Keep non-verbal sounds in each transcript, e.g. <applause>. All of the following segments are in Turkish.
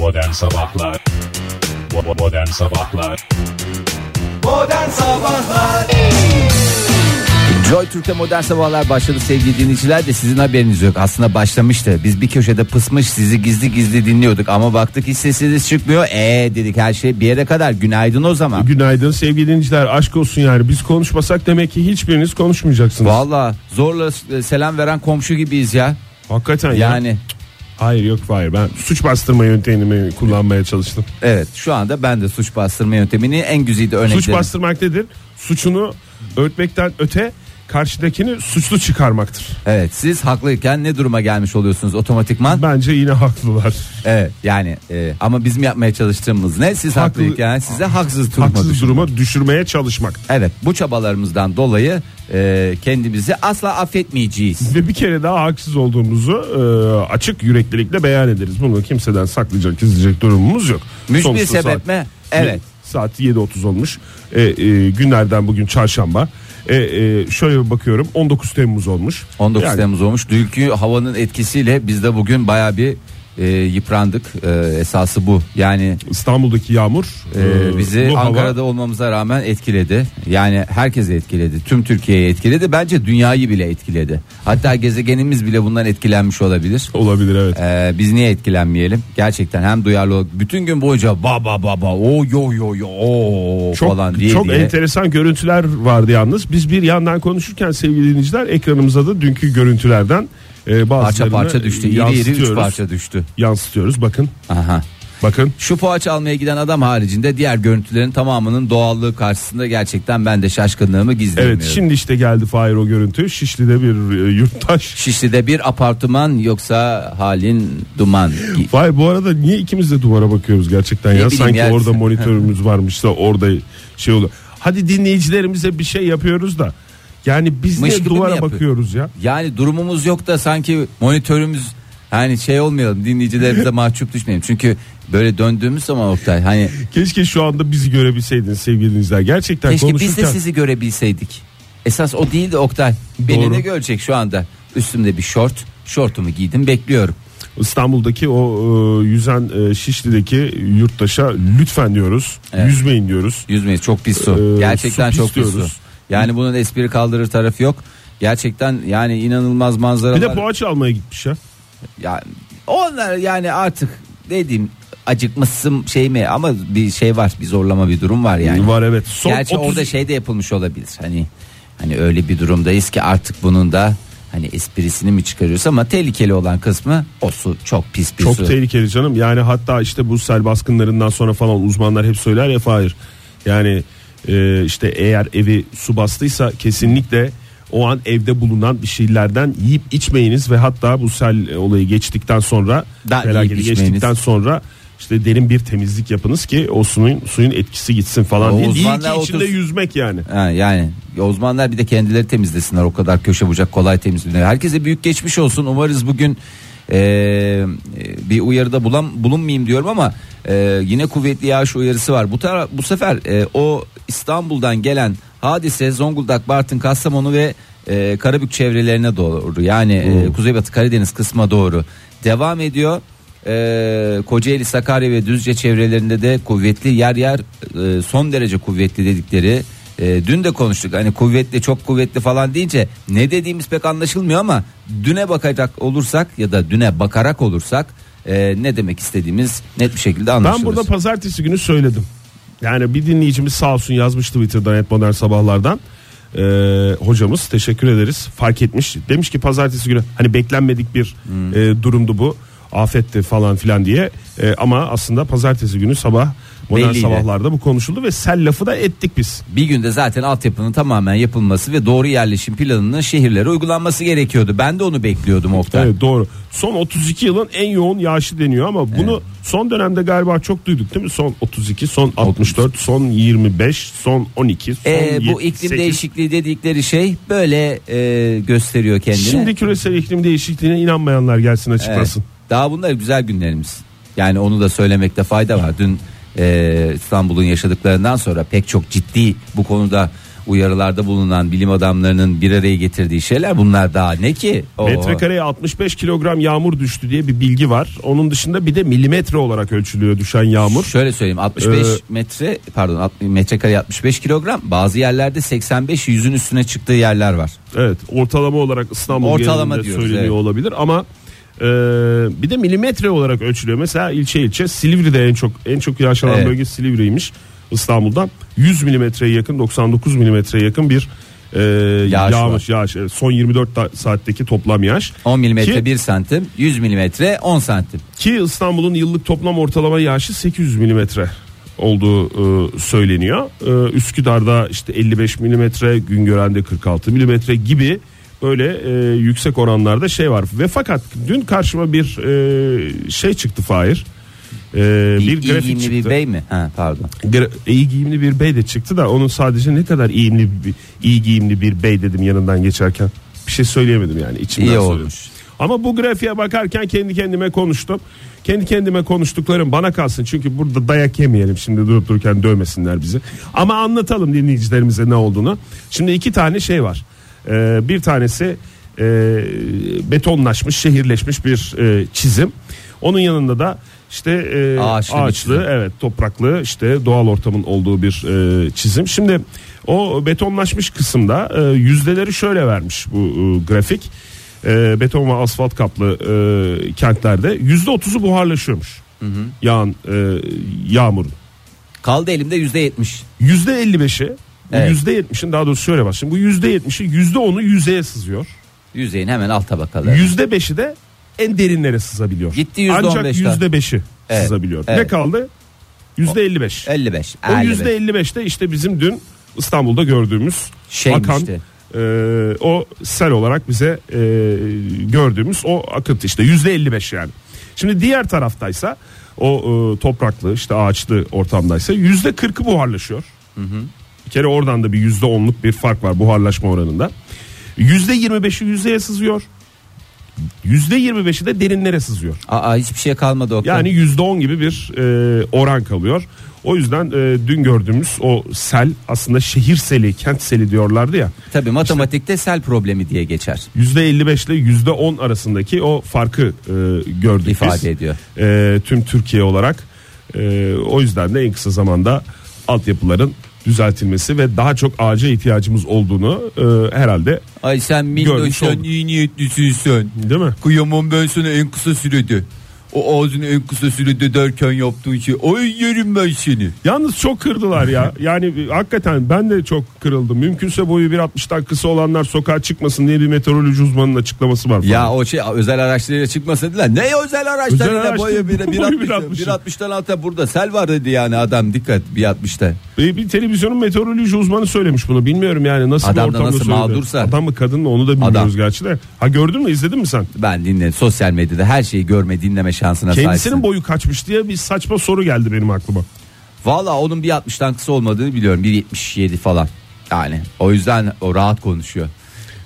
Modern Sabahlar Modern Sabahlar Modern Sabahlar Joy Türk'te modern sabahlar başladı sevgili dinleyiciler de sizin haberiniz yok. Aslında başlamıştı. Biz bir köşede pısmış sizi gizli gizli dinliyorduk ama baktık hiç sesiniz çıkmıyor. Ee dedik her şey bir yere kadar. Günaydın o zaman. Günaydın sevgili dinleyiciler aşk olsun yani biz konuşmasak demek ki hiçbiriniz konuşmayacaksınız. Valla zorla e, selam veren komşu gibiyiz ya. Hakikaten ya. Yani Hayır yok hayır ben suç bastırma yöntemini kullanmaya çalıştım. evet şu anda ben de suç bastırma yöntemini en güzide örneklerim. Suç bastırmak nedir? Suçunu örtmekten öte karşıdakini suçlu çıkarmaktır. Evet siz haklıyken ne duruma gelmiş oluyorsunuz otomatikman? Bence yine haklılar. Evet yani e, ama bizim yapmaya çalıştığımız ne? Siz Haklı- haklıyken size haksız duruma Haksız duruma düşürmeye çalışmak. Evet bu çabalarımızdan dolayı e, kendimizi asla affetmeyeceğiz. Ve bir kere daha haksız olduğumuzu e, açık yüreklilikle beyan ederiz. Bunu kimseden saklayacak, gizleyecek durumumuz yok. Mücbir sebep mi? Evet. Saat 7.30 olmuş. E, e, günlerden bugün çarşamba. E, e, şöyle bir bakıyorum 19 Temmuz olmuş. 19 Yani Temmuz olmuş. Dünkü havanın etkisiyle biz de bugün baya bir e, yıprandık. E, esası bu. Yani İstanbul'daki yağmur e, e, bizi bu Ankara'da olmamıza rağmen etkiledi. Yani herkese etkiledi. Tüm Türkiye'yi etkiledi. Bence dünyayı bile etkiledi. Hatta gezegenimiz bile bundan etkilenmiş olabilir. olabilir evet. Ee, biz niye etkilenmeyelim? Gerçekten hem duyarlı bütün gün boyunca ba ba ba ba o yo yo yo o Çok falan diye çok diye. enteresan görüntüler vardı yalnız. Biz bir yandan konuşurken sevgili dinleyiciler ekranımıza da dünkü görüntülerden e, parça bazılarını parça düştü. İri iri üç parça düştü. Yansıtıyoruz bakın. Aha. Bakın. Şu poğaça almaya giden adam haricinde diğer görüntülerin tamamının doğallığı karşısında gerçekten ben de şaşkınlığımı gizleyemiyorum. Evet şimdi işte geldi Fahir o görüntü. Şişli'de bir e, yurttaş. Şişli'de bir apartman yoksa halin duman. Fahir bu arada niye ikimiz de duvara bakıyoruz gerçekten ya? bileyim Sanki ya. orada <laughs> monitörümüz varmış da orada şey oluyor. Hadi dinleyicilerimize bir şey yapıyoruz da. Yani biz Mış mi duvara bakıyoruz ya? Yani durumumuz yok da sanki monitörümüz hani şey olmayalım dinleyicilerimize <laughs> mahcup düşmeyelim. Çünkü böyle döndüğümüz zaman Oktay hani Keşke şu anda bizi görebilseydiniz sevgili dinleyiciler. Gerçekten Keşke biz konuşurken de sizi görebilseydik. Esas o değildi Oktay. Beni Doğru. ne görecek şu anda? Üstümde bir şort. Şortumu giydim bekliyorum. İstanbul'daki o e, yüzen e, Şişli'deki yurttaşa lütfen diyoruz. Evet. Yüzmeyin diyoruz. Yüzmeyiz çok pis su. Ee, Gerçekten su çok pis pis su. Yani bunun espri kaldırır tarafı yok. Gerçekten yani inanılmaz manzaralar. Bir de poğaça almaya gitmiş ya. Ya, onlar yani artık dediğim acıkmışsın şey mi ama bir şey var bir zorlama bir durum var yani. Var evet. Son Gerçi 30 orada şey de yapılmış olabilir. Hani hani öyle bir durumdayız ki artık bunun da hani esprisini mi çıkarıyoruz ama tehlikeli olan kısmı o su çok pis bir Çok su. tehlikeli canım. Yani hatta işte bu sel baskınlarından sonra falan uzmanlar hep söyler ya Fahir. Yani e, işte eğer evi su bastıysa kesinlikle o an evde bulunan bir şeylerden yiyip içmeyiniz ve hatta bu sel olayı geçtikten sonra felaketi geçtikten sonra işte derin bir temizlik yapınız ki o suyun suyun etkisi gitsin falan O diye. Değil ki içinde otursun. yüzmek yani. Ha, yani uzmanlar bir de kendileri temizlesinler o kadar köşe bucak kolay temizliyor. Herkese büyük geçmiş olsun. Umarız bugün e, e, bir uyarıda bulan, bulunmayayım diyorum ama e, yine kuvvetli yağış uyarısı var. Bu tara- bu sefer e, o İstanbul'dan gelen hadise Zonguldak, Bartın, Kastamonu ve e, Karabük çevrelerine doğru yani e, Kuzeybatı Karadeniz kısma doğru devam ediyor. E, Kocaeli, Sakarya ve Düzce çevrelerinde de kuvvetli yer yer e, son derece kuvvetli dedikleri e, dün de konuştuk hani kuvvetli çok kuvvetli falan deyince ne dediğimiz pek anlaşılmıyor ama düne bakacak olursak ya da düne bakarak olursak e, ne demek istediğimiz net bir şekilde anlaşılır. Ben burada pazartesi günü söyledim. Yani bir dinleyicimiz sağ olsun yazmıştı Twitter'dan et modern sabahlardan. Ee, hocamız teşekkür ederiz. Fark etmiş. Demiş ki pazartesi günü hani beklenmedik bir Hmm. e, durumdu bu. Afetti falan filan diye. E, ama aslında pazartesi günü sabah modern Belliydi. sabahlarda bu konuşuldu ve sel lafı da ettik biz. Bir günde zaten altyapının tamamen yapılması ve doğru yerleşim planının şehirlere uygulanması gerekiyordu. Ben de onu bekliyordum Oktay. Evet doğru. Son 32 yılın en yoğun yağışı deniyor ama bunu son dönemde galiba çok duyduk değil mi? Son 32, son 64, son 25, son 12, son Ee, bu 7, iklim 8. değişikliği dedikleri şey böyle e, gösteriyor kendini. Şimdi küresel iklim değişikliğine inanmayanlar gelsin Evet. açıklasın. Daha bunlar güzel günlerimiz. Yani onu da söylemekte fayda var. Dün e, İstanbul'un yaşadıklarından sonra pek çok ciddi bu konuda uyarılarda bulunan bilim adamlarının bir araya getirdiği şeyler bunlar daha ne ki? Oo. Metrekareye 65 kilogram yağmur düştü diye bir bilgi var. Onun dışında bir de milimetre olarak ölçülüyor düşen yağmur. Şöyle söyleyeyim 65 Ee, metre pardon metrekare 65 kilogram bazı yerlerde 85 yüzün üstüne çıktığı yerler var. Evet ortalama olarak İstanbul Ortalama diyoruz, söyleniyor evet. olabilir ama e, bir de milimetre olarak ölçülüyor. Mesela ilçe ilçe Silivri'de en çok en çok yaşanan Evet. bölge Silivri'ymiş İstanbul'dan 100 milimetreye yakın 99 milimetreye yakın bir e, Yağış yağmış yağış Evet, son 24 ta- saatteki toplam yağış 10 milimetre Ki- 1 santim 100 milimetre 10 santim. ki İstanbul'un yıllık toplam ortalama yağışı 800 milimetre olduğu e, söyleniyor. E, Üsküdar'da işte 55 milimetre, Güngören'de 46 milimetre gibi böyle e, yüksek oranlarda şey var. Ve fakat dün karşıma bir e, şey çıktı Fahir. E, bir İyi grafik giyimli çıktı. bir bey mi? Ha pardon. Gra- iyi giyimli bir bey de çıktı da onun sadece ne kadar iyimli bir, iyi giyimli bir bey dedim yanından geçerken. Bir şey söyleyemedim yani içimden İyi söyledim. olmuş. Ama bu grafiğe bakarken kendi kendime konuştum. Kendi kendime konuştuklarım bana kalsın. Çünkü burada dayak yemeyelim şimdi durup dururken dövmesinler bizi. Ama anlatalım dinleyicilerimize ne olduğunu. Şimdi iki tane şey var. Ee, bir tanesi e, betonlaşmış, şehirleşmiş bir e, çizim. Onun yanında da işte e, Ağaçlı ağaçlı, evet topraklı işte doğal ortamın olduğu bir e, çizim. Şimdi o betonlaşmış kısımda e, yüzdeleri şöyle vermiş bu e, grafik. E, beton ve asfalt kaplı e, kentlerde yüzde otuzu buharlaşıyormuş. Yağan e, yağmurun. Kaldı elimde %70. Yüzde elli beşi bu Evet. yüzde yetmişin daha doğrusu şöyle bak şimdi bu yüzde yetmişi yüzde onu yüzeye sızıyor. Yüzeyin hemen alt tabakaları. Yüzde beşi de en derinlere sızabiliyor. Gitti yüzde Ancak on beşten. yüzde beşi Evet. sızabiliyor. Ne Evet. kaldı? Yüzde elli beş. 55. O 55. yüzde 55 de işte bizim dün İstanbul'da gördüğümüz Şeymişti. akan e, o sel olarak bize e, gördüğümüz o akıntı işte yüzde 55 yani. Şimdi diğer taraftaysa o e, topraklı işte ağaçlı ortamdaysa yüzde 40'ı buharlaşıyor. Bir kere oradan da bir yüzde 10'luk bir fark var buharlaşma oranında. Yüzde 25'i yüzeye sızıyor. Yüzde 25'i de derinlere sızıyor. Aa hiçbir şey kalmadı Oktay. Yani yüzde on gibi bir e, oran kalıyor. O yüzden e, dün gördüğümüz o sel aslında şehir seli, kent seli diyorlardı ya. Tabii matematikte sel problemi diye geçer. Yüzde 55 ile yüzde 10 arasındaki o farkı e, gördük İfade biz. ediyor. E, tüm Türkiye olarak. E, o yüzden de en kısa zamanda altyapıların düzeltilmesi ve daha çok ağaca ihtiyacımız olduğunu e, herhalde Ay sen Görmüş minnoş sen olduk. iyi niyetlisin değil mi? Kıyamam ben sana en kısa sürede. O ağzını en kısa sürede derken yaptığın şey. Ay yerim ben seni. Yalnız çok kırdılar ya. <laughs> Yani hakikaten ben de çok kırıldım. Mümkünse boyu 1.60'dan kısa olanlar sokağa çıkmasın diye bir meteoroloji uzmanının açıklaması var. Ya o şey özel araçlarıyla çıkmasa dediler. Ne özel araçlarıyla araç boyu değil, bir- <laughs> boyu 1.60 1.60. 1.60'dan alta burada sel var dedi yani adam dikkat 1.60'ta. Bir, bir televizyonun meteoroloji uzmanı söylemiş bunu. Bilmiyorum yani nasıl Adam bir ortamda nasıl söyledi. mağdursa. Adam mı kadın mı onu da bilmiyoruz Adam. gerçi de. Ha gördün mü izledin mi sen? Ben dinledim sosyal medyada her şeyi görme dinleme şansına Kendisinin sahipsin. boyu kaçmış diye bir saçma soru geldi benim aklıma. Valla onun 1.60'dan kısa olmadığını biliyorum 1.77 falan. Yani o yüzden o rahat konuşuyor.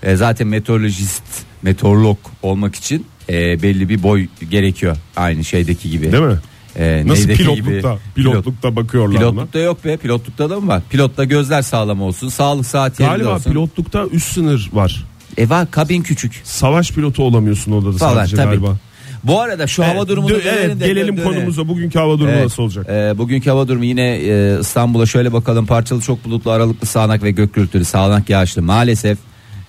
E, zaten meteorolojist meteorolog olmak için e, belli bir boy gerekiyor aynı şeydeki gibi. Değil mi? E, Nasıl neydeki pilotlukta? Pilot- Pilotlukta bakıyorlar ona. Pilotlukta yok be pilotlukta da mı var? Pilotta gözler sağlam olsun sağlık saat yerinde Galiba olsun. pilotlukta üst sınır var. E var kabin küçük Savaş pilotu olamıyorsun orada da falan sadece tabii. galiba. Bu arada şu hava Evet, durumunu dö- evet, de gelelim dönelim. konumuza. Bugünkü hava durumu Evet. nasıl olacak? Ee, bugünkü hava durumu yine e, İstanbul'a şöyle bakalım parçalı çok bulutlu aralıklı sağanak ve gök gürültülü sağanak yağışlı maalesef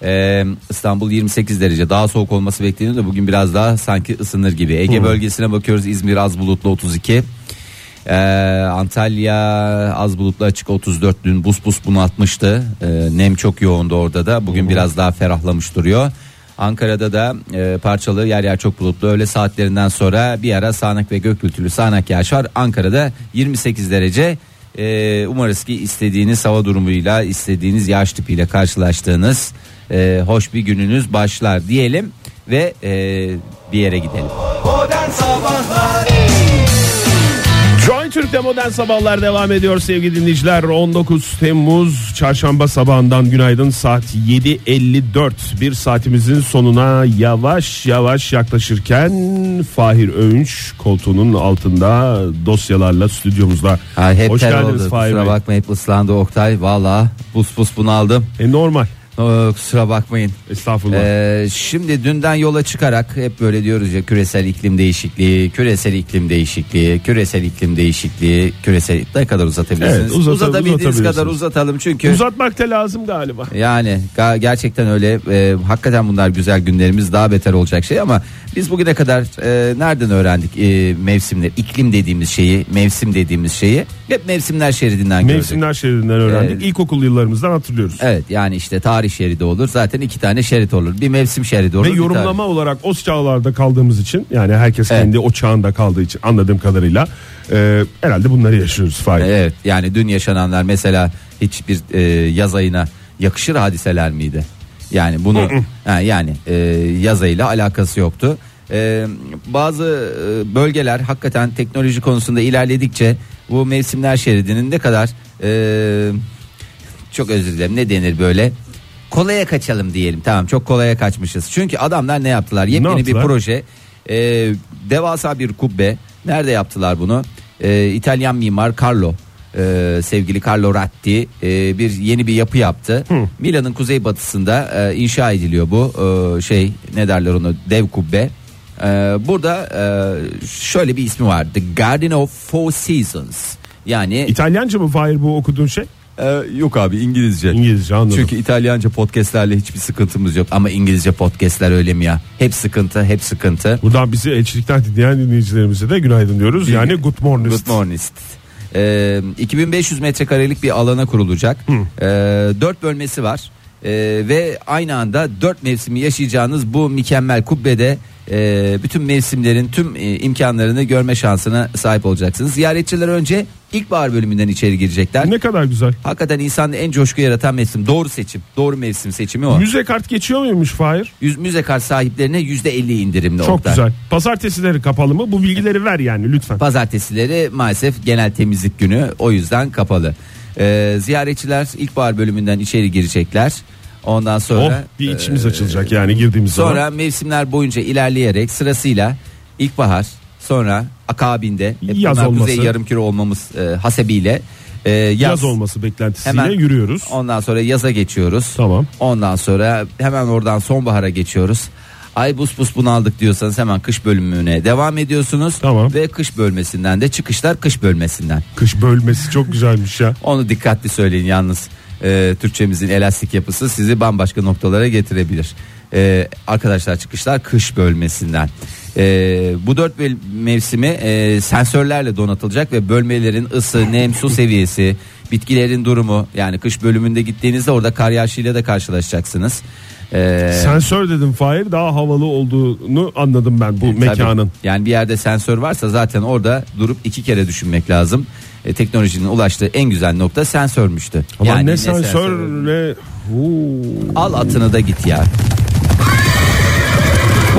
e, İstanbul 28 derece. Daha soğuk olması bekleniyor da bugün biraz daha sanki ısınır gibi. Ege bölgesine bakıyoruz. İzmir az bulutlu 32 Ee, Antalya az bulutlu açık 34 dün buz buz bunu atmıştı. Ee, nem çok yoğundu orada da. Bugün biraz daha ferahlamış duruyor. Ankara'da da e, parçalı yer yer çok bulutlu. Öğle saatlerinden sonra bir ara sağanak ve gök gürültülü sağanak yağış var. Ankara'da 28 derece. Ee, umarız ki istediğiniz hava durumuyla istediğiniz yağış tipiyle karşılaştığınız e, hoş bir gününüz başlar diyelim ve e, bir yere gidelim. Modern Sabahlar Joy Türk'te modern sabahlar devam ediyor sevgili dinleyiciler. 19 Temmuz çarşamba sabahından günaydın saat 7.54 bir saatimizin sonuna yavaş yavaş yaklaşırken Fahir Öğünç koltuğunun altında dosyalarla stüdyomuzda. Ha, hep Hoş geldiniz oldu. Fahir Kusura Bey. bakma hep ıslandı Oktay. Valla bus bus bunu aldım. E, normal Oo, kusura bakmayın. estağfurullah. Ee, şimdi dünden yola çıkarak hep böyle diyoruz ya küresel iklim değişikliği, küresel iklim değişikliği, küresel iklim değişikliği, küresel ne kadar uzatabilirsiniz? Evet, uzata- Uzatabildiğiniz kadar uzatalım çünkü Uzatmak da lazım galiba. yani ga- gerçekten öyle. Ee, hakikaten bunlar güzel günlerimiz daha beter olacak şey ama biz bugüne kadar e, nereden öğrendik e, mevsimler, iklim dediğimiz şeyi, mevsim dediğimiz şeyi hep mevsimler şeridinden gördük. Mevsimler şeridinden öğrendik. Evet. İlkokul yıllarımızdan hatırlıyoruz. Evet yani işte tarih şeridi olur. Zaten iki tane şerit olur. Bir mevsim şeridi olur. Ve bir yorumlama tarih. olarak o çağlarda kaldığımız için yani herkes Evet. kendi o çağında kaldığı için anladığım kadarıyla e, herhalde bunları yaşıyoruz Fahir. Evet yani dün yaşananlar mesela hiçbir e, yaz ayına yakışır hadiseler miydi? Yani bunu ha, yani e, yaz ayıyla alakası yoktu. E, bazı e, bölgeler hakikaten teknoloji konusunda ilerledikçe bu mevsimler şeridinin ne kadar e, çok özür dilerim ne denir böyle kolaya kaçalım diyelim tamam çok kolaya kaçmışız. Çünkü adamlar ne yaptılar? Yepyeni bir yaptılar? proje e, devasa bir kubbe nerede yaptılar bunu? E, İtalyan mimar Carlo e, sevgili Carlo Ratti e, bir yeni bir yapı yaptı. Milan'ın kuzeybatısında e, inşa ediliyor bu e, şey ne derler onu dev kubbe. E, burada e, şöyle bir ismi var The Garden of Four Seasons. Yani İtalyanca mı Fahir bu okuduğun şey? E, yok abi İngilizce. İngilizce anladım. Çünkü İtalyanca podcastlerle hiçbir sıkıntımız yok ama İngilizce podcastler öyle mi ya? Hep sıkıntı, hep sıkıntı. Buradan bizi elçilikten dinleyen dinleyicilerimize de günaydın diyoruz. Yani good morning. Good morning. Ee, 2500 metrekarelik bir alana kurulacak. Ee, 4 bölmesi var. Ee, ve aynı anda 4 mevsimi yaşayacağınız bu mükemmel kubbede e, bütün mevsimlerin tüm e, imkanlarını görme şansına sahip olacaksınız. Ziyaretçiler önce ilkbahar bölümünden içeri girecekler. Ne kadar güzel. Hakikaten insanda en coşku yaratan mevsim doğru seçim. Doğru mevsim seçimi o. Müze kart geçiyor muymuş Fahir? Yüz, müze kart sahiplerine %50 indirimli Çok Oktay. güzel. Pazartesileri kapalı mı? Bu bilgileri ver yani lütfen. Pazartesileri maalesef genel temizlik günü o yüzden kapalı. Ee, ziyaretçiler ilkbahar bölümünden içeri girecekler. Ondan Oh sonra bir içimiz e, açılacak yani girdiğimiz sonra zaman. mevsimler boyunca ilerleyerek sırasıyla ilkbahar sonra akabinde hep Yaz olması. kuzey yarımküre olmamız e, hasebiyle e, yaz, Yaz olması beklentisiyle Hemen- yürüyoruz. Ondan sonra yaza geçiyoruz. Tamam. Ondan sonra hemen oradan sonbahara geçiyoruz. Ay bus bus bunu aldık diyorsanız hemen kış bölümüne devam ediyorsunuz. Tamam. Ve kış bölmesinden de çıkışlar kış bölmesinden. Kış bölmesi çok güzelmiş ya. Onu dikkatli söyleyin yalnız. Ee, Türkçemizin elastik yapısı sizi bambaşka noktalara getirebilir. Ee, arkadaşlar çıkışlar kış bölmesinden. Ee, bu dört mevsimi e, sensörlerle donatılacak ve bölmelerin ısı, nem, su seviyesi, bitkilerin durumu yani kış bölümünde gittiğinizde orada kar yağışıyla da karşılaşacaksınız. Ee, Sensör dedim Fahir daha havalı olduğunu anladım ben bu Tabii. mekanın. Yani bir yerde sensör varsa zaten orada durup iki kere düşünmek lazım. E, teknolojinin ulaştığı en güzel nokta sensörmüştü. Ama yani ne sensör ne... Al atını da git ya.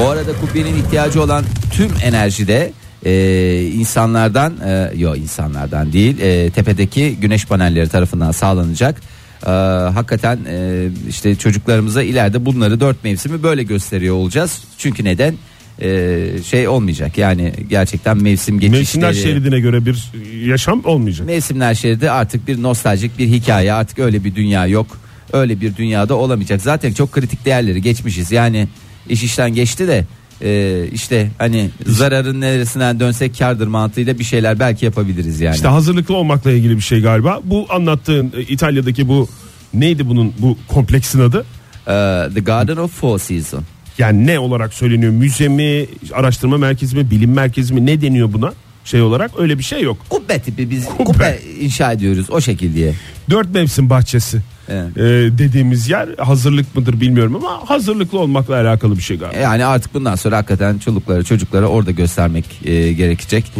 Bu arada kubbenin ihtiyacı olan tüm enerjide e, insanlardan e, yok insanlardan değil e, tepedeki güneş panelleri tarafından sağlanacak. E, hakikaten e, işte çocuklarımıza ileride bunları dört mevsimi böyle gösteriyor olacağız. Çünkü neden? E, şey olmayacak yani gerçekten mevsim geçişleri. Mevsimler şeridine göre bir yaşam olmayacak. Mevsimler şeridi artık bir nostaljik bir hikaye artık öyle bir dünya yok. Öyle bir dünyada olamayacak. Zaten çok kritik değerleri geçmişiz. Yani iş işten geçti de e, işte hani zararın neresinden dönsek kardır mantığıyla bir şeyler belki yapabiliriz yani. İşte hazırlıklı olmakla ilgili bir şey galiba. Bu anlattığın e, İtalya'daki bu neydi bunun bu kompleksin adı? Ee, The Garden of Four Seasons. Yani ne olarak söyleniyor? Müze mi, araştırma merkezi mi, bilim merkezi mi ne deniyor buna? Şey olarak öyle bir şey yok. Kubbe tipi biz Kubbe. kubbe, inşa ediyoruz o şekilde. Dört mevsim bahçesi Evet. e, dediğimiz yer hazırlık mıdır bilmiyorum ama hazırlıklı olmakla alakalı bir şey galiba. Yani artık bundan sonra hakikaten çocuklara çocuklara orada göstermek e, gerekecek.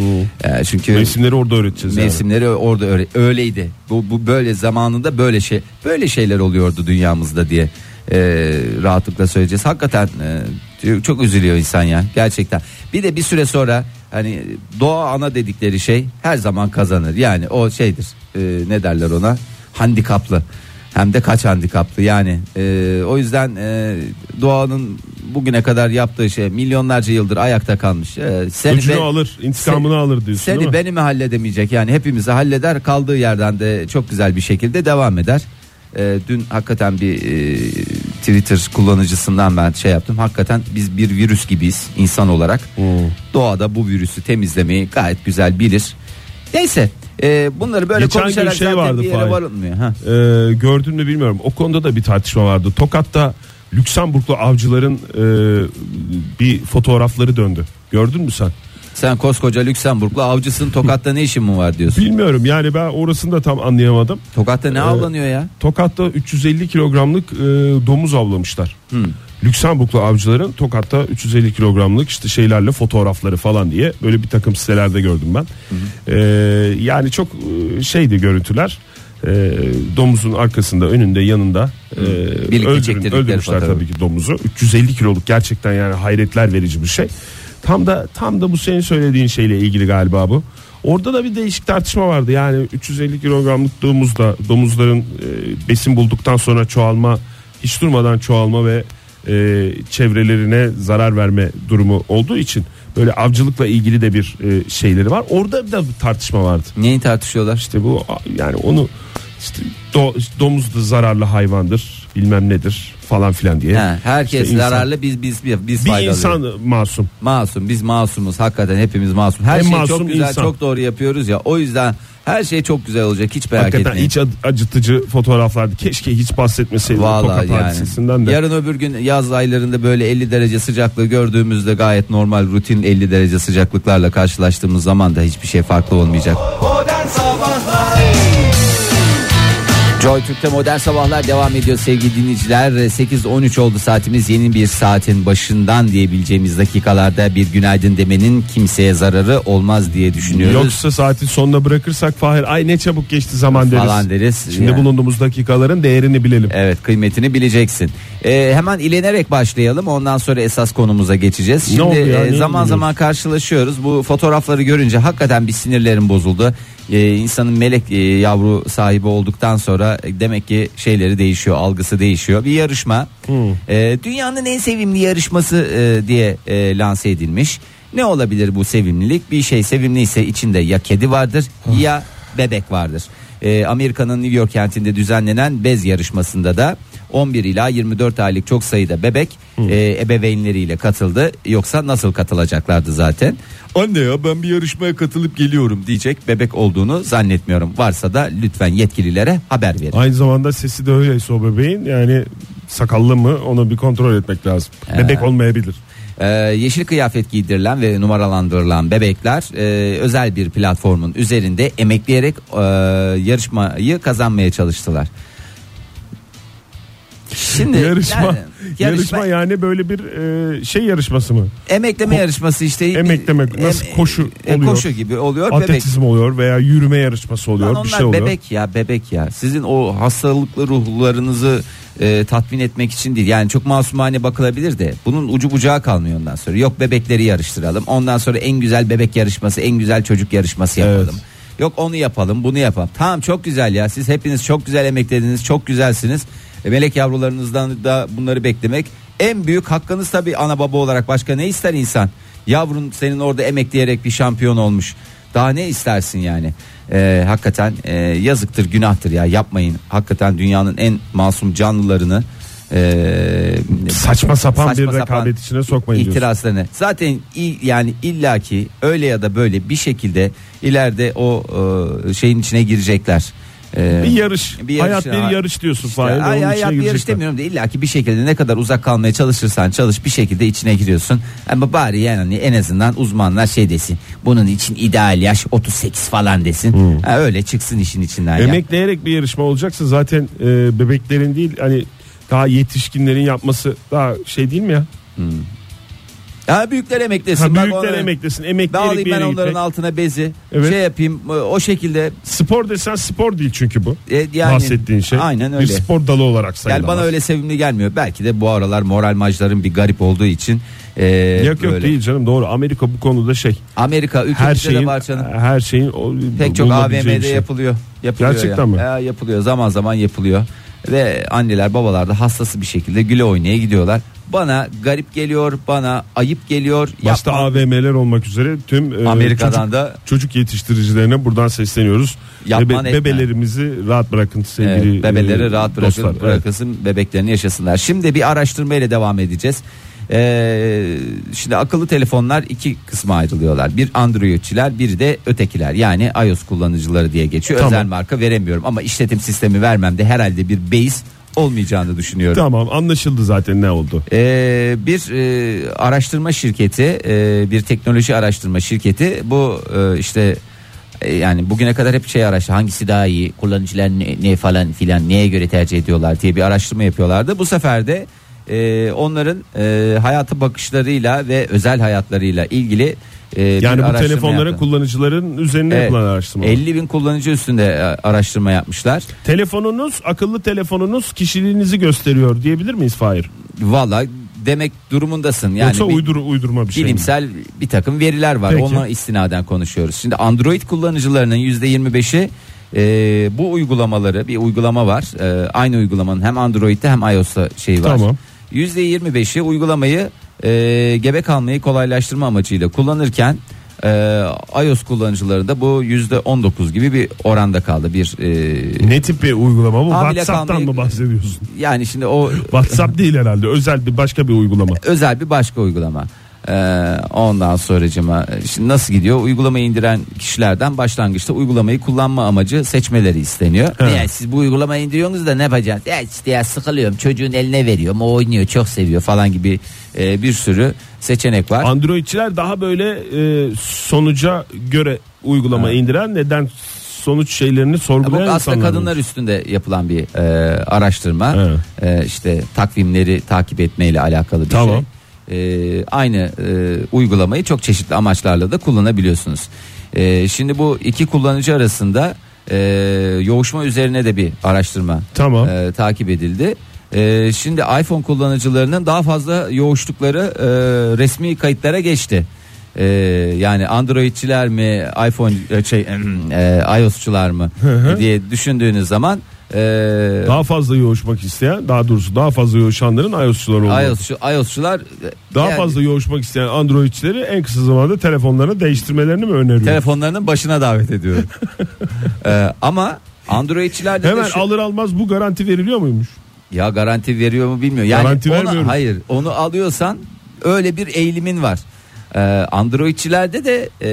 E, çünkü Mevsimleri orada öğreteceğiz. yani. Mevsimleri orada öyle, öyleydi. Bu, bu böyle zamanında böyle şey böyle şeyler oluyordu dünyamızda diye e, rahatlıkla söyleyeceğiz. Hakikaten e, çok üzülüyor insan ya gerçekten. Bir de bir süre sonra hani doğa ana dedikleri şey her zaman kazanır. Yani o şeydir. e, ne derler ona? Handikaplı. Hem de kaç handikaplı yani e, o yüzden e, doğanın bugüne kadar yaptığı şey milyonlarca yıldır ayakta kalmış. E, seni Öcünü be- alır, intikamını se- alır diyorsun değil Seni mi? beni mi halledemeyecek yani hepimizi halleder kaldığı yerden de çok güzel bir şekilde devam eder. E, dün hakikaten bir e, Twitter kullanıcısından ben şey yaptım. Hakikaten biz bir virüs gibiyiz insan olarak. Hmm. Doğada bu virüsü temizlemeyi gayet güzel bilir. Neyse e, bunları böyle Geçen konuşarak şey zaten vardı bir yere Fahir. varılmıyor. Ha. Ee, gördün mü bilmiyorum. O konuda da bir tartışma vardı. Tokat'ta Lüksemburglu avcıların e, bir fotoğrafları döndü. Gördün mü sen? Sen koskoca Lüksemburglu avcısın Tokat'ta ne işin mi var diyorsun. Bilmiyorum yani ben orasını da tam anlayamadım. Tokat'ta Ee, ne avlanıyor ya? Tokat'ta 350 kilogramlık e, domuz avlamışlar. Hmm. Lüksemburglu avcıların Tokat'ta 350 kilogramlık işte şeylerle fotoğrafları falan diye böyle bir takım sitelerde gördüm ben. Ee, yani çok e, şeydi görüntüler. Ee, domuzun arkasında, önünde, yanında e, öldürün, öldürmüşler fotoğrafı. tabii ki domuzu. 350 kiloluk gerçekten yani hayretler verici bir şey. Tam da tam da bu senin söylediğin şeyle ilgili galiba bu. Orada da bir değişik tartışma vardı. Yani 350 kilogramlık domuzda domuzların e, besin bulduktan sonra çoğalma hiç durmadan çoğalma ve e, çevrelerine zarar verme durumu olduğu için böyle avcılıkla ilgili de bir e, şeyleri var. Orada da bir tartışma vardı. Neyi tartışıyorlar? İşte bu yani onu işte do, domuz da zararlı hayvandır bilmem nedir falan filan diye. Ha, herkes İşte insan- zararlı biz biz biz, biz bir faydalı. insan masum. Masum biz masumuz hakikaten hepimiz masum. Her En şey masum çok güzel insan. çok doğru yapıyoruz ya o yüzden her şey çok güzel olacak hiç merak Hakikaten etmeyin. iç ac- acıtıcı fotoğraflardı. Keşke hiç bahsetmeseydim Vallahi Tokat yani. de. Yarın öbür gün yaz aylarında böyle 50 derece sıcaklığı gördüğümüzde gayet normal rutin 50 derece sıcaklıklarla karşılaştığımız zaman da hiçbir şey farklı olmayacak. Modern Sabahlar Joy Türk'te modern sabahlar devam ediyor sevgili dinleyiciler. 8.13 oldu saatimiz yeni bir saatin başından diyebileceğimiz dakikalarda bir günaydın demenin kimseye zararı olmaz diye düşünüyoruz. Yoksa saatin sonuna bırakırsak Fahir ay ne çabuk geçti zaman deriz. Falan deriz. Şimdi Yani. bulunduğumuz dakikaların değerini bilelim. Evet kıymetini bileceksin. Ee, hemen ilenerek başlayalım ondan sonra esas konumuza geçeceğiz. Şimdi oldu ya, e, ne zaman zaman karşılaşıyoruz. Bu fotoğrafları görünce hakikaten bir sinirlerim bozuldu. Ee, insanın melek e, yavru sahibi olduktan sonra e, demek ki şeyleri değişiyor, algısı değişiyor. Bir yarışma. Ee, dünyanın en sevimli yarışması e, diye e, lanse edilmiş. Ne olabilir bu sevimlilik? Bir şey sevimliyse içinde ya kedi vardır ya bebek vardır. Ee, Amerika'nın New York kentinde düzenlenen bez yarışmasında da 11 ila 24 aylık çok sayıda bebek e, ebeveynleriyle katıldı. Yoksa nasıl katılacaklardı zaten? Anne ya ben bir yarışmaya katılıp geliyorum diyecek bebek olduğunu zannetmiyorum. Varsa da lütfen yetkililere haber verin. Aynı zamanda sesi de öyleyse o bebeğin yani sakallı mı onu bir kontrol etmek lazım. Ee. Bebek olmayabilir. Ee, yeşil kıyafet giydirilen ve numaralandırılan bebekler e, özel bir platformun üzerinde emekleyerek e, yarışmayı kazanmaya çalıştılar. Şimdi yarışma, yani, yarışma yani böyle bir e, şey yarışması mı? emekleme yarışması işte Emekleme, nasıl koşu e, oluyor? koşu gibi oluyor bebek. Atletizm oluyor veya yürüme yarışması oluyor Lan bir onlar şey oluyor. bebek ya bebek ya. Sizin o hastalıklı ruhlarınızı e, tatmin etmek için değil. Yani çok masumane bakılabilir de bunun ucu bucağı kalmıyor ondan sonra. Yok bebekleri yarıştıralım. Ondan sonra en güzel bebek yarışması, en güzel çocuk yarışması yapalım. Evet. Yok onu yapalım, bunu yapalım. Tamam çok güzel ya. Siz hepiniz çok güzel emeklediniz, çok güzelsiniz. E, melek yavrularınızdan da bunları beklemek en büyük hakkınız tabii ana baba olarak. Başka ne ister insan? Yavrun senin orada emekleyerek bir şampiyon olmuş. Daha ne istersin yani? Ee, hakikaten e, yazıktır, günahtır ya yapmayın. Hakikaten dünyanın en masum canlılarını e, Saçma sapan saçma bir rekabet içine sokmayın diyorsun. itirazlarını. Zaten i- yani illaki öyle ya da böyle bir şekilde ileride o e, şeyin içine girecekler. E, Bir yarış. bir yarış Hayat ya. bir yarış diyorsun işte, Fahir. ay, yap bir yarış demiyorum da illaki bir şekilde ne kadar uzak kalmaya çalışırsan çalış bir şekilde içine giriyorsun. Ama bari yani hani en azından uzmanlar şey desin. Bunun için ideal yaş 38 falan desin. Hmm. Ha, öyle çıksın işin içinden ya. Emekleyerek bir yarışma olacaksa zaten e, bebeklerin değil hani daha yetişkinlerin yapması daha şey değil mi ya? Ya büyükler emeklesin. Ha, büyükler onları- emeklesin. Emeklilik Dağılayım bir ben onların gitmek. altına bezi. Evet. Şey yapayım e, o şekilde Spor desen spor değil çünkü bu. e, yani Bahsettiğin şey. Aynen Bir öyle. spor dalı olarak sayılamaz. Yani bana öyle sevimli gelmiyor. Belki de bu aralar moral majların bir garip olduğu için e, Yok yok böyle. değil canım doğru. Amerika bu konuda şey. Amerika Her şeyin de var canım. her şeyin o, Pek çok AVM'de bir şey. yapılıyor. yapılıyor Gerçekten ya. mi? Ya, yapılıyor zaman zaman yapılıyor. Ve anneler babalar da hastası bir şekilde güle oynaya gidiyorlar. Bana garip geliyor, bana ayıp geliyor. Başta Yapma. AVM'ler olmak üzere tüm e, Amerika'dan çocuk, da çocuk yetiştiricilerine buradan sesleniyoruz. Yapman etme. bebelerimizi rahat bırakın sevgili Evet, bebeleri e, rahat bırakın, dostlar. Evet. bırakılsın bebeklerini yaşasınlar. Şimdi bir araştırma ile devam edeceğiz. Ee, şimdi akıllı telefonlar iki kısma ayrılıyorlar. Bir Androidçiler, bir de ötekiler. Yani iOS kullanıcıları diye geçiyor. Tamam. Özel marka veremiyorum ama işletim sistemi vermemde herhalde bir beis olmayacağını düşünüyorum. Tamam anlaşıldı zaten ne oldu. Ee, bir e, araştırma şirketi, e, bir teknoloji araştırma şirketi bu e, işte e, yani bugüne kadar hep şey araştı hangisi daha iyi kullanıcılar ne, ne falan filan neye göre tercih ediyorlar diye bir araştırma yapıyorlardı. Bu sefer de e, onların e, hayata bakışlarıyla ve özel hayatlarıyla ilgili e, Yani bu telefonların yaptı. kullanıcıların üzerine Evet, yapılan araştırma. 50 bin kullanıcı üstünde e, araştırma yapmışlar. Telefonunuz akıllı telefonunuz kişiliğinizi gösteriyor diyebilir miyiz Fahir? Valla demek durumundasın. Yani Yoksa bir- uydur, uydurma bir şey mi? bilimsel bir takım veriler var. Peki. Ona istinaden konuşuyoruz. Şimdi Android kullanıcılarının %25'i e, bu uygulamaları bir uygulama var. E, aynı uygulamanın hem Android'de hem iOS'ta şeyi var. Tamam. %25'i uygulamayı e, gebe kalmayı kolaylaştırma amacıyla kullanırken e, iOS kullanıcıları da bu %19 gibi bir oranda kaldı. Bir e, Ne tip bir uygulama bu? Hamile WhatsApp'tan kalmayı- mı bahsediyorsun? yani şimdi o <laughs> WhatsApp değil herhalde. Özel bir başka bir uygulama. özel bir başka uygulama. Ee, ondan sonracıma şimdi nasıl gidiyor? Uygulamayı indiren kişilerden başlangıçta uygulamayı kullanma amacı seçmeleri isteniyor. Yani siz bu uygulamayı indiriyorsunuz da ne yapacaksınız? Ya işte ya sıkılıyorum çocuğun eline veriyorum o oynuyor çok seviyor falan gibi e, bir sürü seçenek var. Androidçiler daha böyle e, sonuca göre uygulama indiren neden sonuç şeylerini Bu sorgulayan aslında insanlar. kadınlar üstünde yapılan bir e, araştırma. Evet. E, işte takvimleri takip etmeyle alakalı bir Tamam. şey. E, aynı e, uygulamayı çok çeşitli amaçlarla da kullanabiliyorsunuz. E, şimdi bu iki kullanıcı arasında e, yoğuşma üzerine de bir araştırma Tamam. e, takip edildi. E, şimdi iPhone kullanıcılarının daha fazla yoğuştukları e, resmi kayıtlara geçti. E, yani Androidçiler mi iPhone e, şey <clears throat> e, iOS'çular mı diye düşündüğünüz zaman e, Daha fazla yoğuşmak isteyen daha doğrusu daha fazla yoğuşanların iOS'çular olduğu. iOS'çu, iOS'çular e, Daha yani fazla yoğuşmak isteyen Androidçileri en kısa zamanda telefonlarını değiştirmelerini mi öneriyor? telefonlarının başına davet ediyorum. <laughs> E, ama Androidçiler de, de Hemen şu- alır almaz bu garanti veriliyor muymuş? Ya garanti veriyor mu bilmiyorum. Yani Garanti onu- vermiyorum. hayır onu alıyorsan öyle bir eğilimin var. Ee, Androidçilerde de e,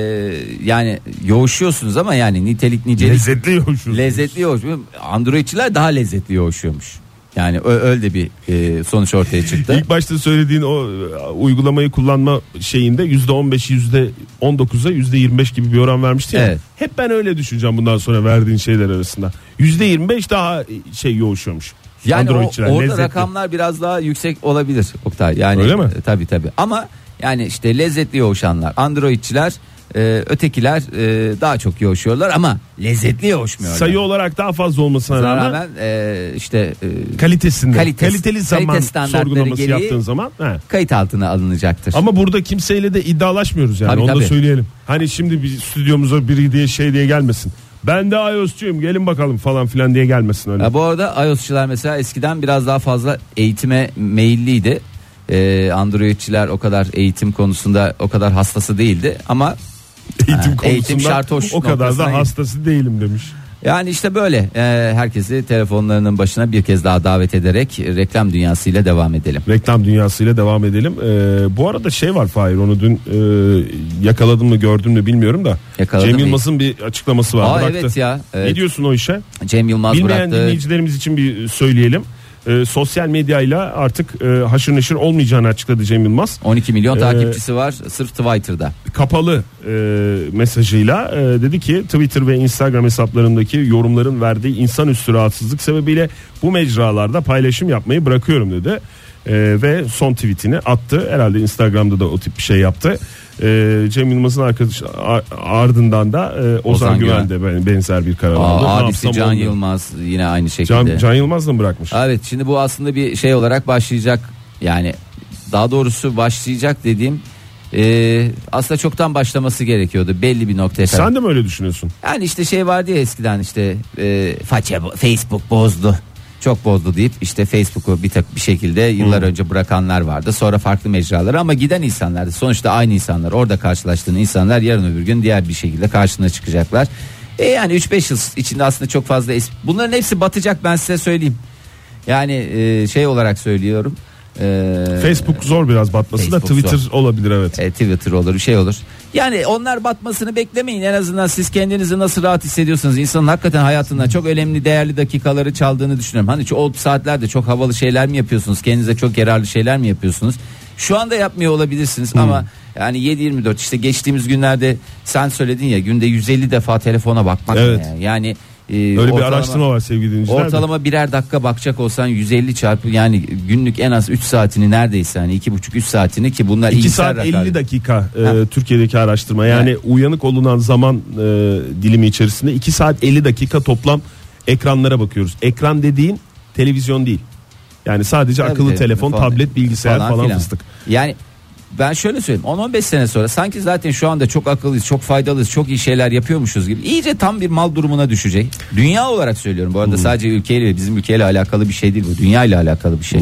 yani yoğuşuyorsunuz ama yani nitelik nicelik Lezzetli yoğuşuyor. lezzetli yoğuşuyor. Androidçiler daha lezzetli yoğuşuyormuş. Yani ö- öyle bir e, sonuç ortaya çıktı. İlk başta söylediğin o e, uygulamayı kullanma şeyinde yüzde 15'i yüzde 19'a yüzde 25 gibi bir oran vermişti ya. Evet. Hep ben öyle düşüneceğim bundan sonra verdiğin şeyler arasında. Yüzde 25 daha şey yoğuşuyormuş. Yani o, Androidçiler, orada lezzetli. rakamlar biraz daha yüksek olabilir Oktay. Yani Öyle mi? e, tabii tabii. Ama yani işte lezzetli yoğuşanlar, Androidçiler, e, ötekiler e, daha çok yoğuşuyorlar ama lezzetli yoğuşmuyorlar. Sayı olarak daha fazla olmasına rağmen rağmen e, işte e, kalitesinde Kalites- kaliteli zaman kalite sorgulaması gereği- yaptığın zaman he. kayıt altına alınacaktır. Ama burada kimseyle de iddialaşmıyoruz yani Tabii, onu da tabii. söyleyelim. Hani şimdi bir stüdyomuza biri diye şey diye gelmesin. Ben de iOS'cuyum gelin bakalım falan filan diye gelmesin öyle. Ya bu arada iOS'çular mesela eskiden biraz daha fazla eğitime meyilliydi. E, Androidçiler o kadar eğitim konusunda o kadar hastası değildi ama eğitim Ha, konusunda eğitim şart hoş o kadar da hastası değilim demiş. Yani işte böyle e, herkesi telefonlarının başına bir kez daha davet ederek reklam dünyasıyla devam edelim. Reklam dünyasıyla devam edelim. Ee, bu arada şey var Fahir onu dün e, yakaladım mı gördüm mü bilmiyorum da. Yakaladım Cem? Yılmaz'ın bir açıklaması var. Aa bıraktı. evet ya. Ne Evet. diyorsun o işe? Cem Yılmaz Bilmeyen bıraktı. dinleyicilerimiz için bir söyleyelim. Ee, sosyal medyayla artık e, haşır neşir olmayacağını açıkladı Cem Yılmaz. 12 milyon Ee, takipçisi var sırf Twitter'da. kapalı e, mesajıyla e, dedi ki Twitter ve Instagram hesaplarındaki yorumların verdiği insanüstü rahatsızlık sebebiyle bu mecralarda paylaşım yapmayı bırakıyorum dedi. E, ve son tweetini attı. Herhalde Instagram'da da o tip bir şey yaptı. E, Cem Yılmaz'ın arkadaş ardından da e, Ozan, Ozan Güven de ben- benzer bir karar Aa, aldı. Abisi Can oldu. Yılmaz yine aynı şekilde. Can, Can Yılmaz da mı bırakmış? Evet şimdi bu aslında bir şey olarak başlayacak yani daha doğrusu başlayacak dediğim e, aslında çoktan başlaması gerekiyordu belli bir noktaya kadar. Sen de mi öyle düşünüyorsun? Yani işte şey vardı ya eskiden işte e, Facebook bozdu. Çok bozdu deyip işte Facebook'u bir tek bir şekilde yıllar önce bırakanlar vardı. Sonra farklı mecralara ama giden insanlardı. Sonuçta aynı insanlar. Orada karşılaştığın insanlar yarın öbür gün diğer bir şekilde karşına çıkacaklar. E yani 3-5 yıl içinde aslında çok fazla es- bunların hepsi batacak ben size söyleyeyim. Yani e, şey olarak söylüyorum. E, Facebook zor biraz batması da Facebook Twitter zor. olabilir evet. e, Twitter olur bir şey olur. Yani onlar batmasını beklemeyin en azından siz kendinizi nasıl rahat hissediyorsunuz. İnsanın hakikaten hayatından çok önemli değerli dakikaları çaldığını düşünüyorum. Hani o saatlerde çok havalı şeyler mi yapıyorsunuz? Kendinize çok yararlı şeyler mi yapıyorsunuz? Şu anda yapmıyor olabilirsiniz ama yani 7-24 işte geçtiğimiz günlerde sen söyledin ya günde 150 defa telefona bakmak Evet. ne? yani e, Öyle bir ortalama- araştırma var sevgili dinleyiciler. de. Ortalama birer dakika bakacak olsan 150 çarpı yani günlük en az 3 saatini neredeyse hani 2,5-3 saatini ki bunlar 2 iyimser saat rakamlar. 50 dakika e. Türkiye'deki araştırma. Yani uyanık olunan zaman e, dilimi içerisinde 2 saat 50 dakika toplam ekranlara bakıyoruz. Ekran dediğin televizyon değil. Yani sadece Tabii akıllı tabii, telefon, falan- tablet, bilgisayar falan, filan. fıstık. Yani ben şöyle söyleyeyim 10-15 sene sonra sanki zaten şu anda çok akıllıyız çok faydalıyız çok iyi şeyler yapıyormuşuz gibi iyice tam bir mal durumuna düşecek. Dünya olarak söylüyorum bu arada sadece ülkeyle bizim ülkeyle alakalı bir şey değil bu dünya ile alakalı bir şey.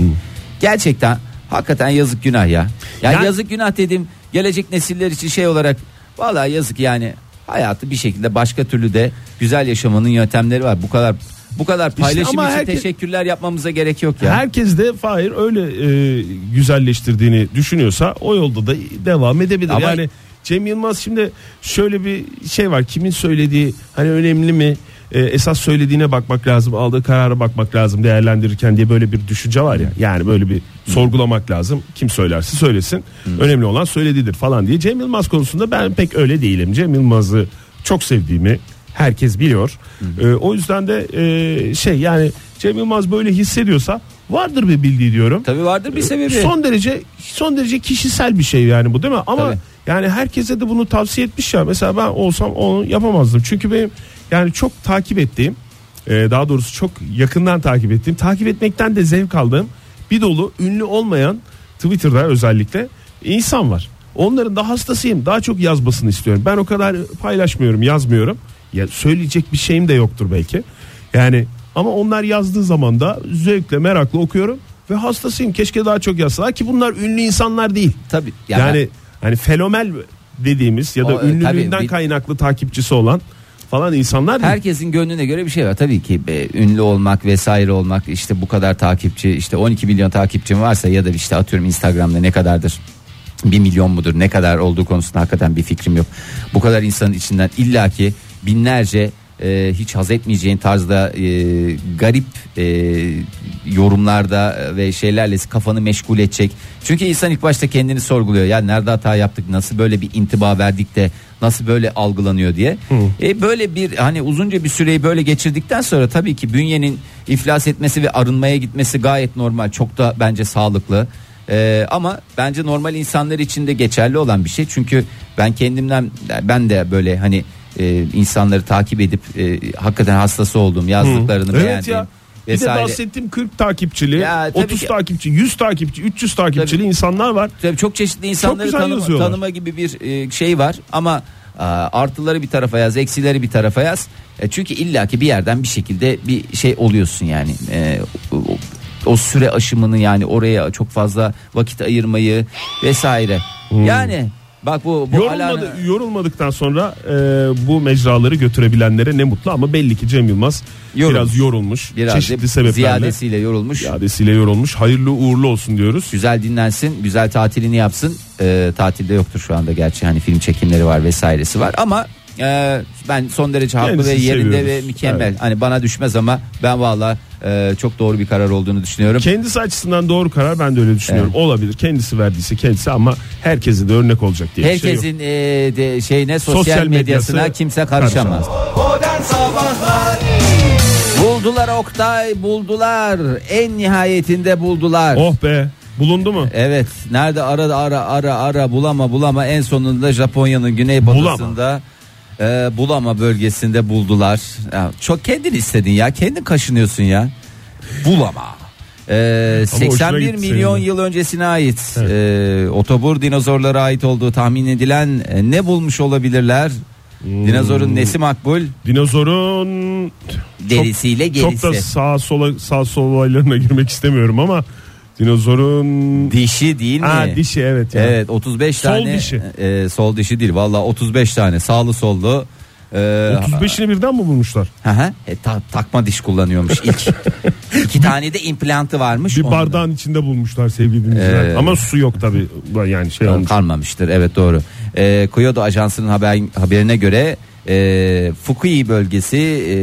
Gerçekten hakikaten yazık günah ya. Yani Ya- yazık günah dedim gelecek nesiller için şey olarak vallahi yazık yani hayatı bir şekilde başka türlü de güzel yaşamanın yöntemleri var. Bu kadar bu kadar paylaşım ama için herkes- teşekkürler yapmamıza gerek yok ya. Herkes de Fahir öyle e, güzelleştirdiğini düşünüyorsa o yolda da devam edebilir. Ama- yani Cem Yılmaz şimdi şöyle bir şey var. Kimin söylediği hani önemli mi? E, esas söylediğine bakmak lazım. Aldığı karara bakmak lazım değerlendirirken diye böyle bir düşünce var ya. Yani böyle bir sorgulamak lazım. Kim söylerse söylesin. Önemli olan söylediğidir falan diye. Cem Yılmaz konusunda ben pek öyle değilim. Cem Yılmaz'ı çok sevdiğimi herkes biliyor. E, o yüzden de e, şey yani Cem Yılmaz böyle hissediyorsa vardır bir bildiği diyorum. Tabii vardır bir sebebi. Son derece son derece kişisel bir şey yani bu değil mi? Ama Tabii. yani herkese de bunu tavsiye etmiş ya. Mesela ben olsam onu yapamazdım. Çünkü benim yani çok takip ettiğim e, daha doğrusu çok yakından takip ettiğim, takip etmekten de zevk aldığım bir dolu ünlü olmayan Twitter'da özellikle insan var. Onların da hastasıyım. Daha çok yazmasını istiyorum. Ben o kadar paylaşmıyorum, yazmıyorum. Ya söyleyecek bir şeyim de yoktur belki. Yani ama onlar yazdığı zaman da zevkle, merakla okuyorum ve hastasıyım. Keşke daha çok yazsalar ki bunlar ünlü insanlar değil. Tabii. Yani hani fenomel dediğimiz ya da O, e, ünlülüğünden tabii, bir- kaynaklı takipçisi olan falan insanlar değil. Herkesin gönlüne göre bir şey var. Tabii ki e, ünlü olmak vesaire olmak işte bu kadar takipçi işte 12 milyon takipçim varsa ya da işte atıyorum Instagram'da ne kadardır? 1 milyon mudur ne kadar olduğu konusunda hakikaten bir fikrim yok. Bu kadar insanın içinden illaki binlerce e, hiç haz etmeyeceğin tarzda e, garip e, yorumlarda ve şeylerle kafanı meşgul edecek. Çünkü insan ilk başta kendini sorguluyor. Ya nerede hata yaptık? Nasıl böyle bir intiba verdik de nasıl böyle algılanıyor diye. E, böyle bir hani uzunca bir süreyi böyle geçirdikten sonra tabii ki bünyenin iflas etmesi ve arınmaya gitmesi gayet normal. Çok da bence sağlıklı. Ee, ama bence normal insanlar için de geçerli olan bir şey. Çünkü ben kendimden ben de böyle hani e, insanları takip edip e, hakikaten hastası olduğum yazdıklarını Evet beğendiğim ya. Bir de vesaire. bahsettiğim 40 takipçili, Ya tabii 30 ki- takipçi, 100 takipçi, 300 takipçili Tabii. insanlar var. Tabii çok çeşitli insanları güzel tanıma, yazıyorlar. tanıma gibi bir e, şey var ama a, artıları bir tarafa yaz, eksileri bir tarafa yaz. E, çünkü illaki bir yerden bir şekilde bir şey oluyorsun yani. E, o, süre aşımını yani oraya çok fazla vakit ayırmayı vesaire. Yani bak bu bu Yorulmadı, alarm- yorulmadıktan sonra e, bu mecraları götürebilenlere ne mutlu ama belli ki Cem Yılmaz Yorulmuş. biraz yorulmuş. biraz çeşitli sebeplerle ziyadesiyle yorulmuş. ziyadesiyle yorulmuş. Hayırlı uğurlu olsun diyoruz. Güzel dinlensin, güzel tatilini yapsın. E, tatilde yoktur şu anda gerçi hani film çekimleri var vesairesi var ama e, ben son derece haklı ve yerinde seviyoruz. ve mükemmel. Evet. Hani bana düşmez ama ben valla e, çok doğru bir karar olduğunu düşünüyorum. Kendisi açısından doğru karar ben de öyle düşünüyorum. Olabilir. Kendisi verdiyse kendisi ama herkese de örnek olacak diye bir şey yok. Herkesin e, de, şeyine sosyal, Sosyal medyasına medyası kimse karışamaz. Sabahlar Buldular Oktay, buldular. En nihayetinde buldular. Oh be. Bulundu mu? Evet nerede ara ara ara ara bulama bulama en sonunda Japonya'nın güneybatısında e, bulama bölgesinde buldular. Ya, çok kendin istedin ya kendin kaşınıyorsun ya. Bulama. E, hoşuna 81 gitti milyon senin yıl öncesine ait e, otobur dinozorlara ait olduğu tahmin edilen e, ne bulmuş olabilirler? Hmm. Dinozorun nesi makbul? Dinozorun Derisiyle gerisi. çok da sağ sola sağ sol olaylarına girmek istemiyorum ama dinozorun Dişi değil mi? ha, dişi evet. ya. Evet 35 Sol tane dişi. e, sol dişi değil valla 35 tane sağlı sollu e, 35'ini birden mi bulmuşlar? Hı hı. E, ta- takma diş kullanıyormuş ilk. <laughs> İki tane de implantı varmış. Bir Onu da- bardağın içinde bulmuşlar sevgili dinleyiciler. Ee, Ama su yok tabi. Yani şey olmuş. kalmamıştır evet doğru. E, Kyoto Ajansı'nın haber, haberine göre e, Fukui bölgesi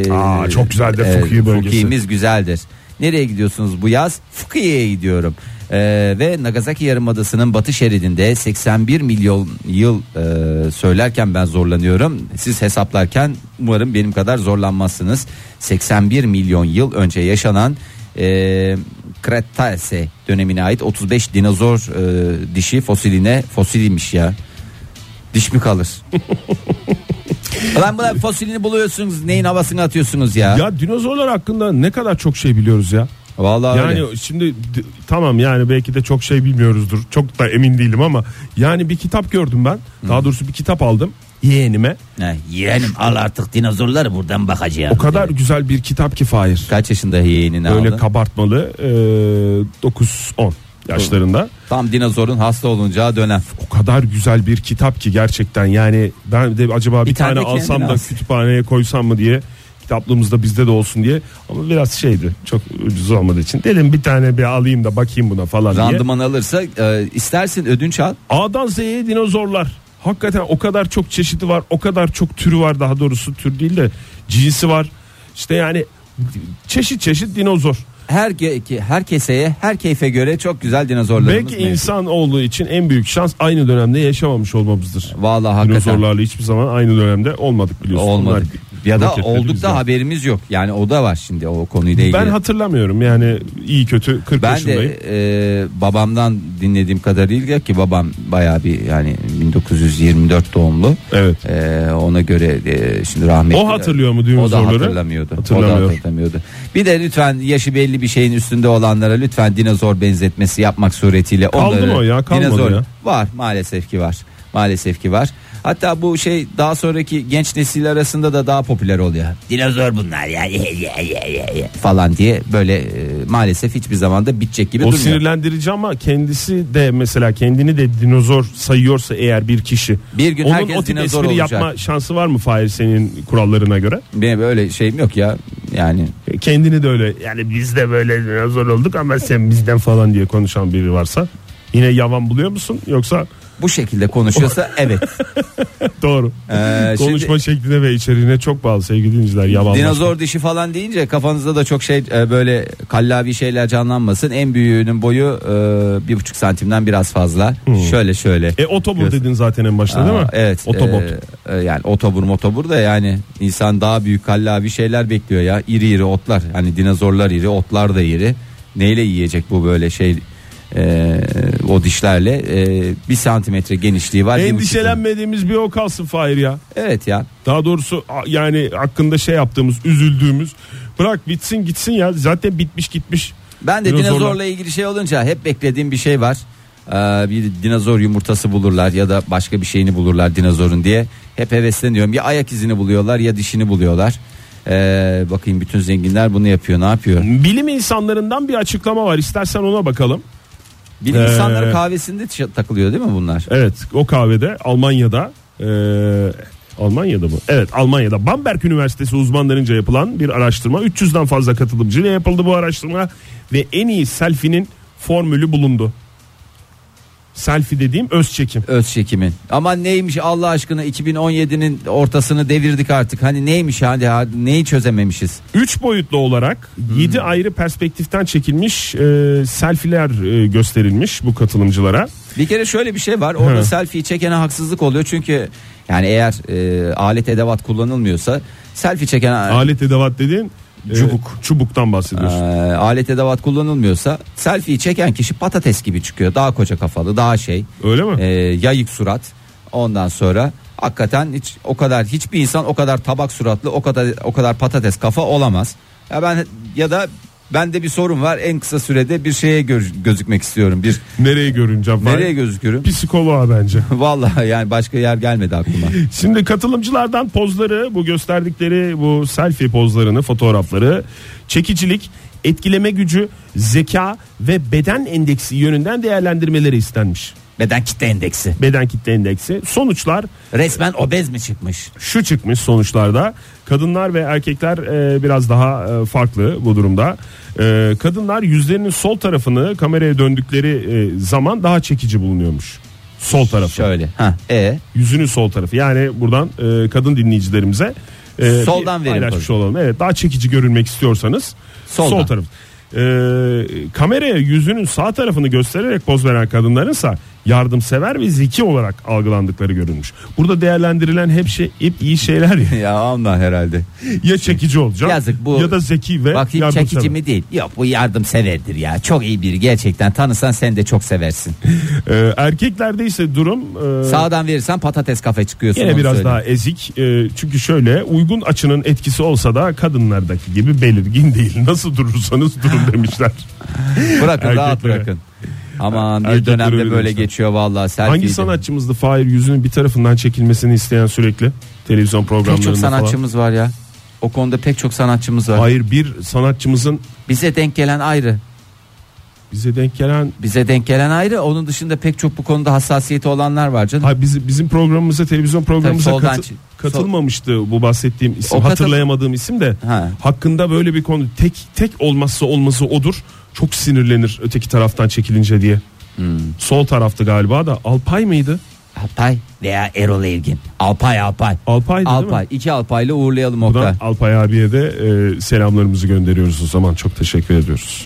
e, Aa, çok güzeldir Fukui bölgesi. Fukui'miz güzeldir. Nereye gidiyorsunuz bu yaz? Fukui'ye gidiyorum. E, ve Nagasaki Yarımadası'nın batı şeridinde 81 milyon yıl e, söylerken ben zorlanıyorum. Siz hesaplarken umarım benim kadar zorlanmazsınız. 81 milyon yıl önce yaşanan e, Kretase dönemine ait 35 dinozor e, dişi fosiline fosiliymiş ya. Diş mi kalır? <laughs> Lan buna fosilini buluyorsunuz neyin havasını atıyorsunuz ya. Ya dinozorlar hakkında ne kadar çok şey biliyoruz ya. Vallahi Yani öyle. şimdi tamam yani belki de çok şey bilmiyoruzdur. Çok da emin değilim ama yani bir kitap gördüm ben. Daha doğrusu bir kitap aldım yeğenime. Ne, yeğenim al artık dinozorları buradan bakacağım. O kadar güzel bir kitap ki Fahir. Kaç yaşında yeğenini Böyle aldın? kabartmalı e, 9-10 yaşlarında. Tam dinozorun hasta olunacağı dönem. O kadar güzel bir kitap ki gerçekten yani ben de acaba bir, Bir tane tane, alsam da alsın. kütüphaneye koysam mı diye kitaplığımızda bizde de olsun diye ama biraz şeydi çok ucuz olmadığı için dedim bir tane bir alayım da bakayım buna falan diye. Randıman alırsa e, istersin ödünç al. A'dan Z'ye dinozorlar. Hakikaten o kadar çok çeşidi var, o kadar çok türü var daha doğrusu tür değil de cinsi var. İşte yani çeşit çeşit dinozor. Her her keseye, her keyfe göre çok güzel dinozorlarımız Belki mevcut. insan olduğu için en büyük şans aynı dönemde yaşamamış olmamızdır. Vallahi hakikaten Dinozorlarla hiçbir zaman aynı dönemde olmadık biliyorsun. olmadı. Onlar Ya da roketleri olduk da haberimiz yok. Yani o da var şimdi o konuyla ilgili. Ben hatırlamıyorum yani iyi kötü 40 Ben yaşındayım. de e, babamdan dinlediğim kadarıyla ki babam baya bir yani 1924 doğumlu. Evet. E, ona göre e, şimdi rahmetli. O hatırlıyor mu O da dinozorları? hatırlamıyordu. Hatırlamıyor. O da hatırlamıyordu. Bir de lütfen yaşı belli bir şeyin üstünde olanlara lütfen dinozor benzetmesi yapmak suretiyle Kaldı onları mı o ya? Kalmadı ya. var maalesef ki var. Maalesef ki var. Hatta bu şey daha sonraki genç nesil arasında da daha popüler oluyor. Dinozor bunlar ya falan diye böyle e, maalesef hiçbir zamanda bitecek gibi O durmuyor. sinirlendirici ama kendisi de mesela kendini de dinozor sayıyorsa eğer bir kişi. Bir gün onun herkes o tip dinozor espri olacak. yapma şansı var mı Fahir senin kurallarına göre? Benim öyle şeyim yok ya. Yani Kendini de öyle yani biz de böyle dinozor olduk ama sen bizden falan diye konuşan biri varsa yine yavan buluyor musun yoksa bu şekilde konuşuyorsa <laughs> evet. doğru. Ee, Konuşma şekline ve içeriğine çok bağlı sevgili dinleyiciler yavan. Dinozor dişi falan deyince kafanızda da çok şey e, böyle kallavi şeyler canlanmasın. En büyüğünün boyu e, bir buçuk santimden biraz fazla. Şöyle şöyle. E otobur Göz- dedin zaten en başta değil mi? Aa, Evet. Otobot. e, e, yani otobur motobur da yani insan daha büyük kallavi şeyler bekliyor ya. İri iri otlar. Hani dinozorlar iri, otlar da iri. Neyle yiyecek bu böyle şey e, o dişlerle e, bir santimetre genişliği var. bir buçuk- Endişelenmediğimiz bir o kalsın Fahir ya. Evet ya. Daha doğrusu a- yani hakkında şey yaptığımız üzüldüğümüz bırak bitsin gitsin ya zaten bitmiş gitmiş. Ben de Dinozorlar. dinozorla ilgili şey olunca hep beklediğim bir şey var. Ee, bir dinozor yumurtası bulurlar ya da başka bir şeyini bulurlar dinozorun diye. Hep hevesleniyorum. Ya ayak izini buluyorlar ya dişini buluyorlar. Ee, bakayım bütün zenginler bunu yapıyor. Ne yapıyor? Bilim insanlarından bir açıklama var istersen ona bakalım. Bilim Ee, insanları kahvesinde takılıyor değil mi bunlar? Evet o kahvede Almanya'da e, Almanya'da mı? Evet Almanya'da Bamberg Üniversitesi uzmanlarınca yapılan bir araştırma. 300'den fazla katılımcıyla yapıldı bu araştırma ve en iyi selfie'nin formülü bulundu. Selfie dediğim öz çekim. Öz çekimin. Ama neymiş Allah aşkına 2017'nin ortasını devirdik artık. Hani neymiş hadi, hadi neyi çözememişiz? 3 boyutlu olarak 7 ayrı perspektiften çekilmiş e, selfiler e, gösterilmiş bu katılımcılara. Bir kere şöyle bir şey var. Orada Hı. selfie çekene haksızlık oluyor. Çünkü yani eğer e, alet edevat kullanılmıyorsa selfie çeken Alet edevat dediğin Çubuk. çubuktan Ee, bahsediyorsun. alet edevat kullanılmıyorsa selfie çeken kişi patates gibi çıkıyor. Daha koca kafalı, daha şey. Öyle mi? Ee, yayık surat. Ondan sonra hakikaten hiç o kadar hiçbir insan o kadar tabak suratlı, o kadar o kadar patates kafa olamaz. Ya ben ya da bende bir sorun var. En kısa sürede bir şeye gör- gözükmek istiyorum. Bir Nereye görüneceğim? Nereye gözükürüm? Psikoloğa bence. <laughs> Vallahi yani başka yer gelmedi aklıma. <laughs> Şimdi katılımcılardan pozları bu gösterdikleri bu selfie pozlarını fotoğrafları çekicilik etkileme gücü zeka ve beden endeksi yönünden değerlendirmeleri istenmiş. Beden kitle endeksi. Beden kitle endeksi sonuçlar Resmen obez mi çıkmış? şu çıkmış sonuçlarda kadınlar ve erkekler e, biraz daha e, farklı bu durumda. E, kadınlar yüzlerinin sol tarafını kameraya döndükleri e, zaman daha çekici bulunuyormuş. Sol tarafı. Şöyle. Ha. E yüzünün sol tarafı. Yani buradan e, kadın dinleyicilerimize e, Soldan verin paylaşmış tabii. olalım. Evet daha çekici görünmek istiyorsanız Soldan. sol taraf. E, kameraya yüzünün sağ tarafını göstererek poz veren kadınlarınsa yardımsever ve zeki olarak algılandıkları görülmüş. Burada değerlendirilen hep şey hep iyi şeyler ya. <laughs> ya ondan herhalde. ya çekici olacak Yazık bu- ya da zeki ve Bakayım yardımsever. çekici mi değil. Yok bu yardımseverdir ya. Çok iyi biri gerçekten. Tanısan sen de çok seversin. <laughs> E, erkeklerde ise durum e, Sağdan verirsen patates kafe çıkıyorsun. Yine biraz söyleyeyim. daha ezik. Ee, çünkü şöyle uygun açının etkisi olsa da kadınlardaki gibi belirgin değil. Nasıl durursanız durun demişler. <laughs> Bırakın rahat Erkeklere. bırakın. Aman bir Erkekler dönemde öyle böyle demişler. geçiyor vallahi selfie. Hangi sanatçımızdı Fahir yüzünün bir tarafından çekilmesini isteyen sürekli televizyon Pek programlarında çok falan. sanatçımız var ya. O konuda pek çok sanatçımız var. Hayır bir sanatçımızın Bize denk gelen ayrı. bize denk gelen Bize denk gelen ayrı. Onun dışında pek çok bu konuda hassasiyeti olanlar var canım. ha, bizim, bizim programımıza televizyon programımıza soldan katı- katılmamıştı bu bahsettiğim isim O katıl- hatırlayamadığım isim de Ha. hakkında böyle bir konu tek tek olmazsa olması odur çok sinirlenir öteki taraftan çekilince diye. Hmm. Sol taraftı galiba da Alpay mıydı? Alpay veya Erol Evgin. Alpay Alpay. Mi? Alpay. İki Alpay'la uğurlayalım Buradan Oktay. Alpay abiye de e, selamlarımızı gönderiyoruz o zaman. Çok teşekkür ediyoruz.